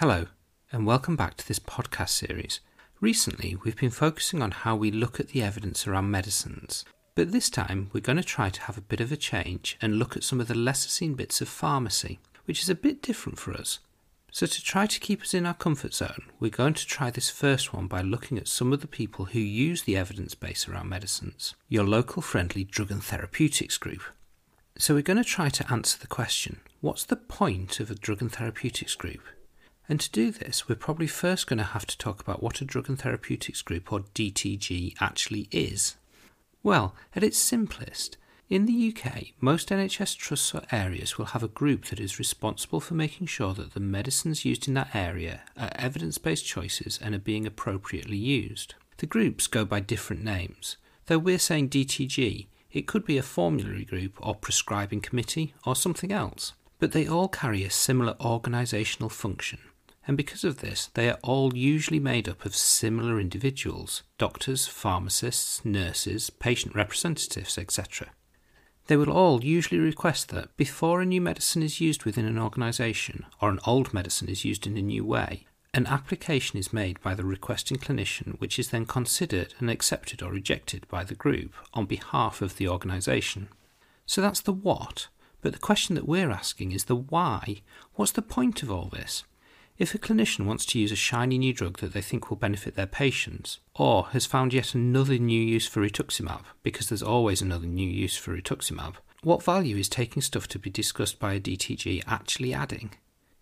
Hello, and welcome back to this podcast series. Recently, we've been focusing on how we look at the evidence around medicines, but this time we're going to try to have a bit of a change and look at some of the lesser seen bits of pharmacy, which is a bit different for us. So, to try to keep us in our comfort zone, we're going to try this first one by looking at some of the people who use the evidence base around medicines, your local friendly drug and therapeutics group. So, we're going to try to answer the question what's the point of a drug and therapeutics group? And to do this, we're probably first going to have to talk about what a drug and therapeutics group, or DTG, actually is. Well, at its simplest, in the UK, most NHS trusts or areas will have a group that is responsible for making sure that the medicines used in that area are evidence based choices and are being appropriately used. The groups go by different names. Though we're saying DTG, it could be a formulary group or prescribing committee or something else. But they all carry a similar organisational function and because of this, they are all usually made up of similar individuals doctors, pharmacists, nurses, patient representatives, etc. They will all usually request that before a new medicine is used within an organisation or an old medicine is used in a new way, an application is made by the requesting clinician which is then considered and accepted or rejected by the group on behalf of the organisation. So that's the what, but the question that we're asking is the why. What's the point of all this? If a clinician wants to use a shiny new drug that they think will benefit their patients, or has found yet another new use for rituximab, because there's always another new use for rituximab, what value is taking stuff to be discussed by a DTG actually adding?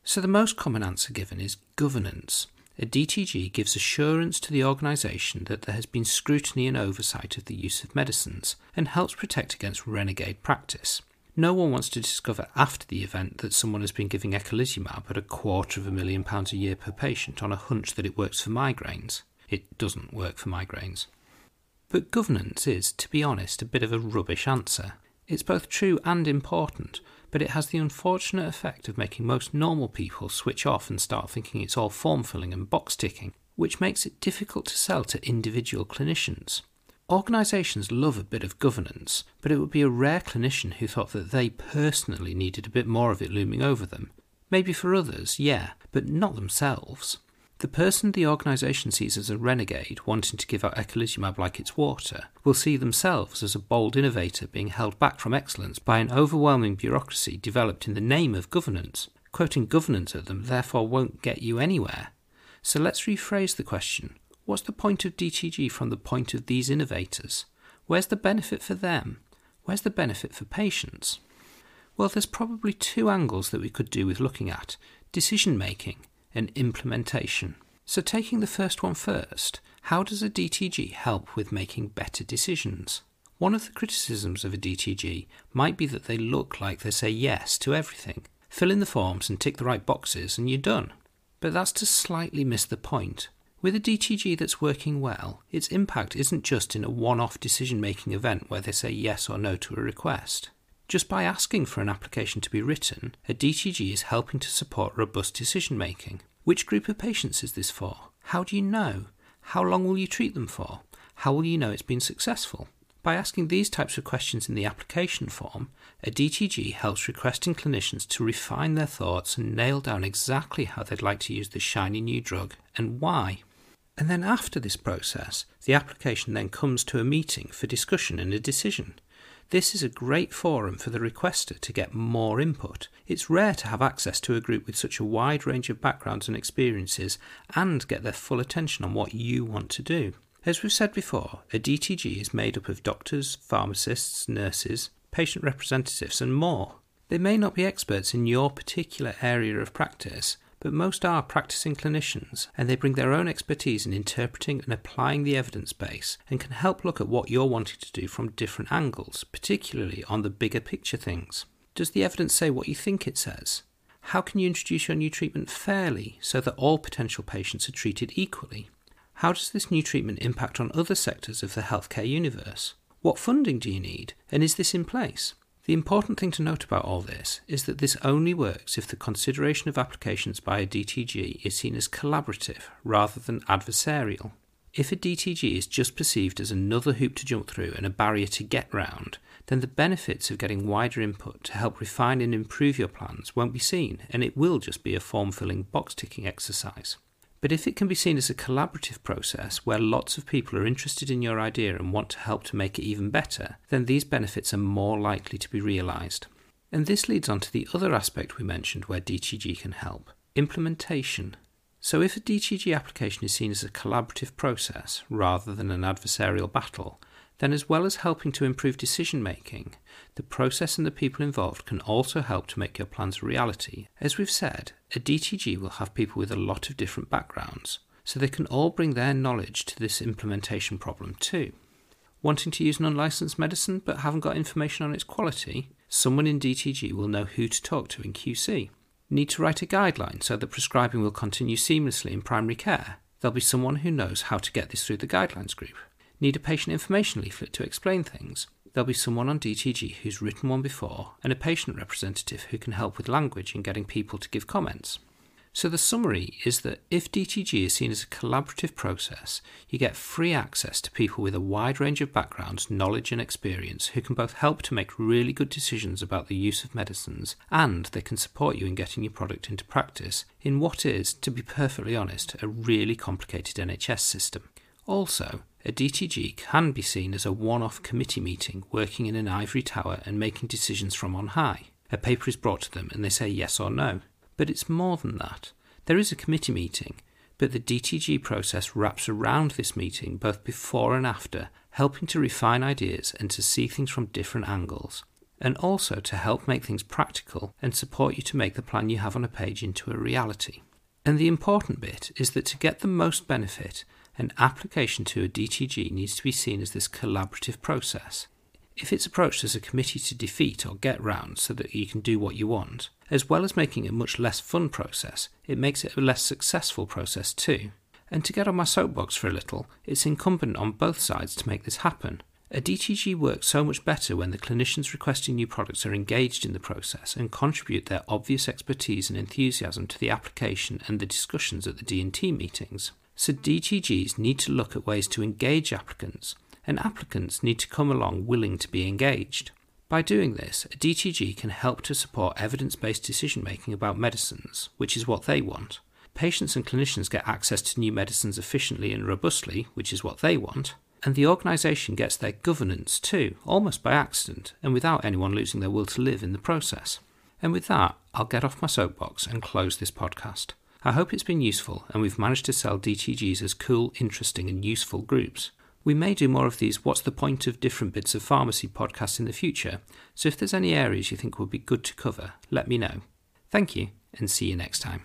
So the most common answer given is governance. A DTG gives assurance to the organisation that there has been scrutiny and oversight of the use of medicines and helps protect against renegade practice. No one wants to discover after the event that someone has been giving eculizumab at a quarter of a million pounds a year per patient on a hunch that it works for migraines. It doesn't work for migraines. But governance is, to be honest, a bit of a rubbish answer. It's both true and important, but it has the unfortunate effect of making most normal people switch off and start thinking it's all form filling and box ticking, which makes it difficult to sell to individual clinicians. Organisations love a bit of governance, but it would be a rare clinician who thought that they personally needed a bit more of it looming over them. Maybe for others, yeah, but not themselves. The person the organisation sees as a renegade wanting to give out eculizumab like it's water will see themselves as a bold innovator being held back from excellence by an overwhelming bureaucracy developed in the name of governance. Quoting governance at them therefore won't get you anywhere. So let's rephrase the question What's the point of DTG from the point of these innovators? Where's the benefit for them? Where's the benefit for patients? Well, there's probably two angles that we could do with looking at decision making and implementation. So, taking the first one first, how does a DTG help with making better decisions? One of the criticisms of a DTG might be that they look like they say yes to everything. Fill in the forms and tick the right boxes, and you're done. But that's to slightly miss the point. With a DTG that's working well, its impact isn't just in a one off decision making event where they say yes or no to a request. Just by asking for an application to be written, a DTG is helping to support robust decision making. Which group of patients is this for? How do you know? How long will you treat them for? How will you know it's been successful? By asking these types of questions in the application form, a DTG helps requesting clinicians to refine their thoughts and nail down exactly how they'd like to use the shiny new drug and why. And then after this process, the application then comes to a meeting for discussion and a decision. This is a great forum for the requester to get more input. It's rare to have access to a group with such a wide range of backgrounds and experiences and get their full attention on what you want to do. As we've said before, a DTG is made up of doctors, pharmacists, nurses, patient representatives, and more. They may not be experts in your particular area of practice, but most are practicing clinicians, and they bring their own expertise in interpreting and applying the evidence base and can help look at what you're wanting to do from different angles, particularly on the bigger picture things. Does the evidence say what you think it says? How can you introduce your new treatment fairly so that all potential patients are treated equally? How does this new treatment impact on other sectors of the healthcare universe? What funding do you need, and is this in place? The important thing to note about all this is that this only works if the consideration of applications by a DTG is seen as collaborative rather than adversarial. If a DTG is just perceived as another hoop to jump through and a barrier to get round, then the benefits of getting wider input to help refine and improve your plans won't be seen, and it will just be a form filling box ticking exercise. But if it can be seen as a collaborative process where lots of people are interested in your idea and want to help to make it even better, then these benefits are more likely to be realised. And this leads on to the other aspect we mentioned where DTG can help implementation. So, if a DTG application is seen as a collaborative process rather than an adversarial battle, then as well as helping to improve decision making, the process and the people involved can also help to make your plans a reality. As we've said, a DTG will have people with a lot of different backgrounds, so they can all bring their knowledge to this implementation problem too. Wanting to use an unlicensed medicine but haven't got information on its quality? Someone in DTG will know who to talk to in QC. Need to write a guideline so that prescribing will continue seamlessly in primary care? There'll be someone who knows how to get this through the guidelines group. Need a patient information leaflet to explain things? There'll be someone on DTG who's written one before and a patient representative who can help with language and getting people to give comments. So the summary is that if DTG is seen as a collaborative process, you get free access to people with a wide range of backgrounds, knowledge, and experience who can both help to make really good decisions about the use of medicines and they can support you in getting your product into practice in what is, to be perfectly honest, a really complicated NHS system. Also, a DTG can be seen as a one off committee meeting working in an ivory tower and making decisions from on high. A paper is brought to them and they say yes or no. But it's more than that. There is a committee meeting, but the DTG process wraps around this meeting both before and after, helping to refine ideas and to see things from different angles, and also to help make things practical and support you to make the plan you have on a page into a reality. And the important bit is that to get the most benefit, an application to a DTG needs to be seen as this collaborative process. If it's approached as a committee to defeat or get round so that you can do what you want, as well as making it a much less fun process, it makes it a less successful process too. And to get on my soapbox for a little, it's incumbent on both sides to make this happen. A DTG works so much better when the clinicians requesting new products are engaged in the process and contribute their obvious expertise and enthusiasm to the application and the discussions at the D&T meetings. So DTGs need to look at ways to engage applicants, and applicants need to come along willing to be engaged. By doing this, a DTG can help to support evidence based decision making about medicines, which is what they want. Patients and clinicians get access to new medicines efficiently and robustly, which is what they want. And the organisation gets their governance too, almost by accident, and without anyone losing their will to live in the process. And with that, I'll get off my soapbox and close this podcast. I hope it's been useful and we've managed to sell DTGs as cool, interesting, and useful groups. We may do more of these What's the Point of Different Bits of Pharmacy podcasts in the future, so if there's any areas you think would be good to cover, let me know. Thank you, and see you next time.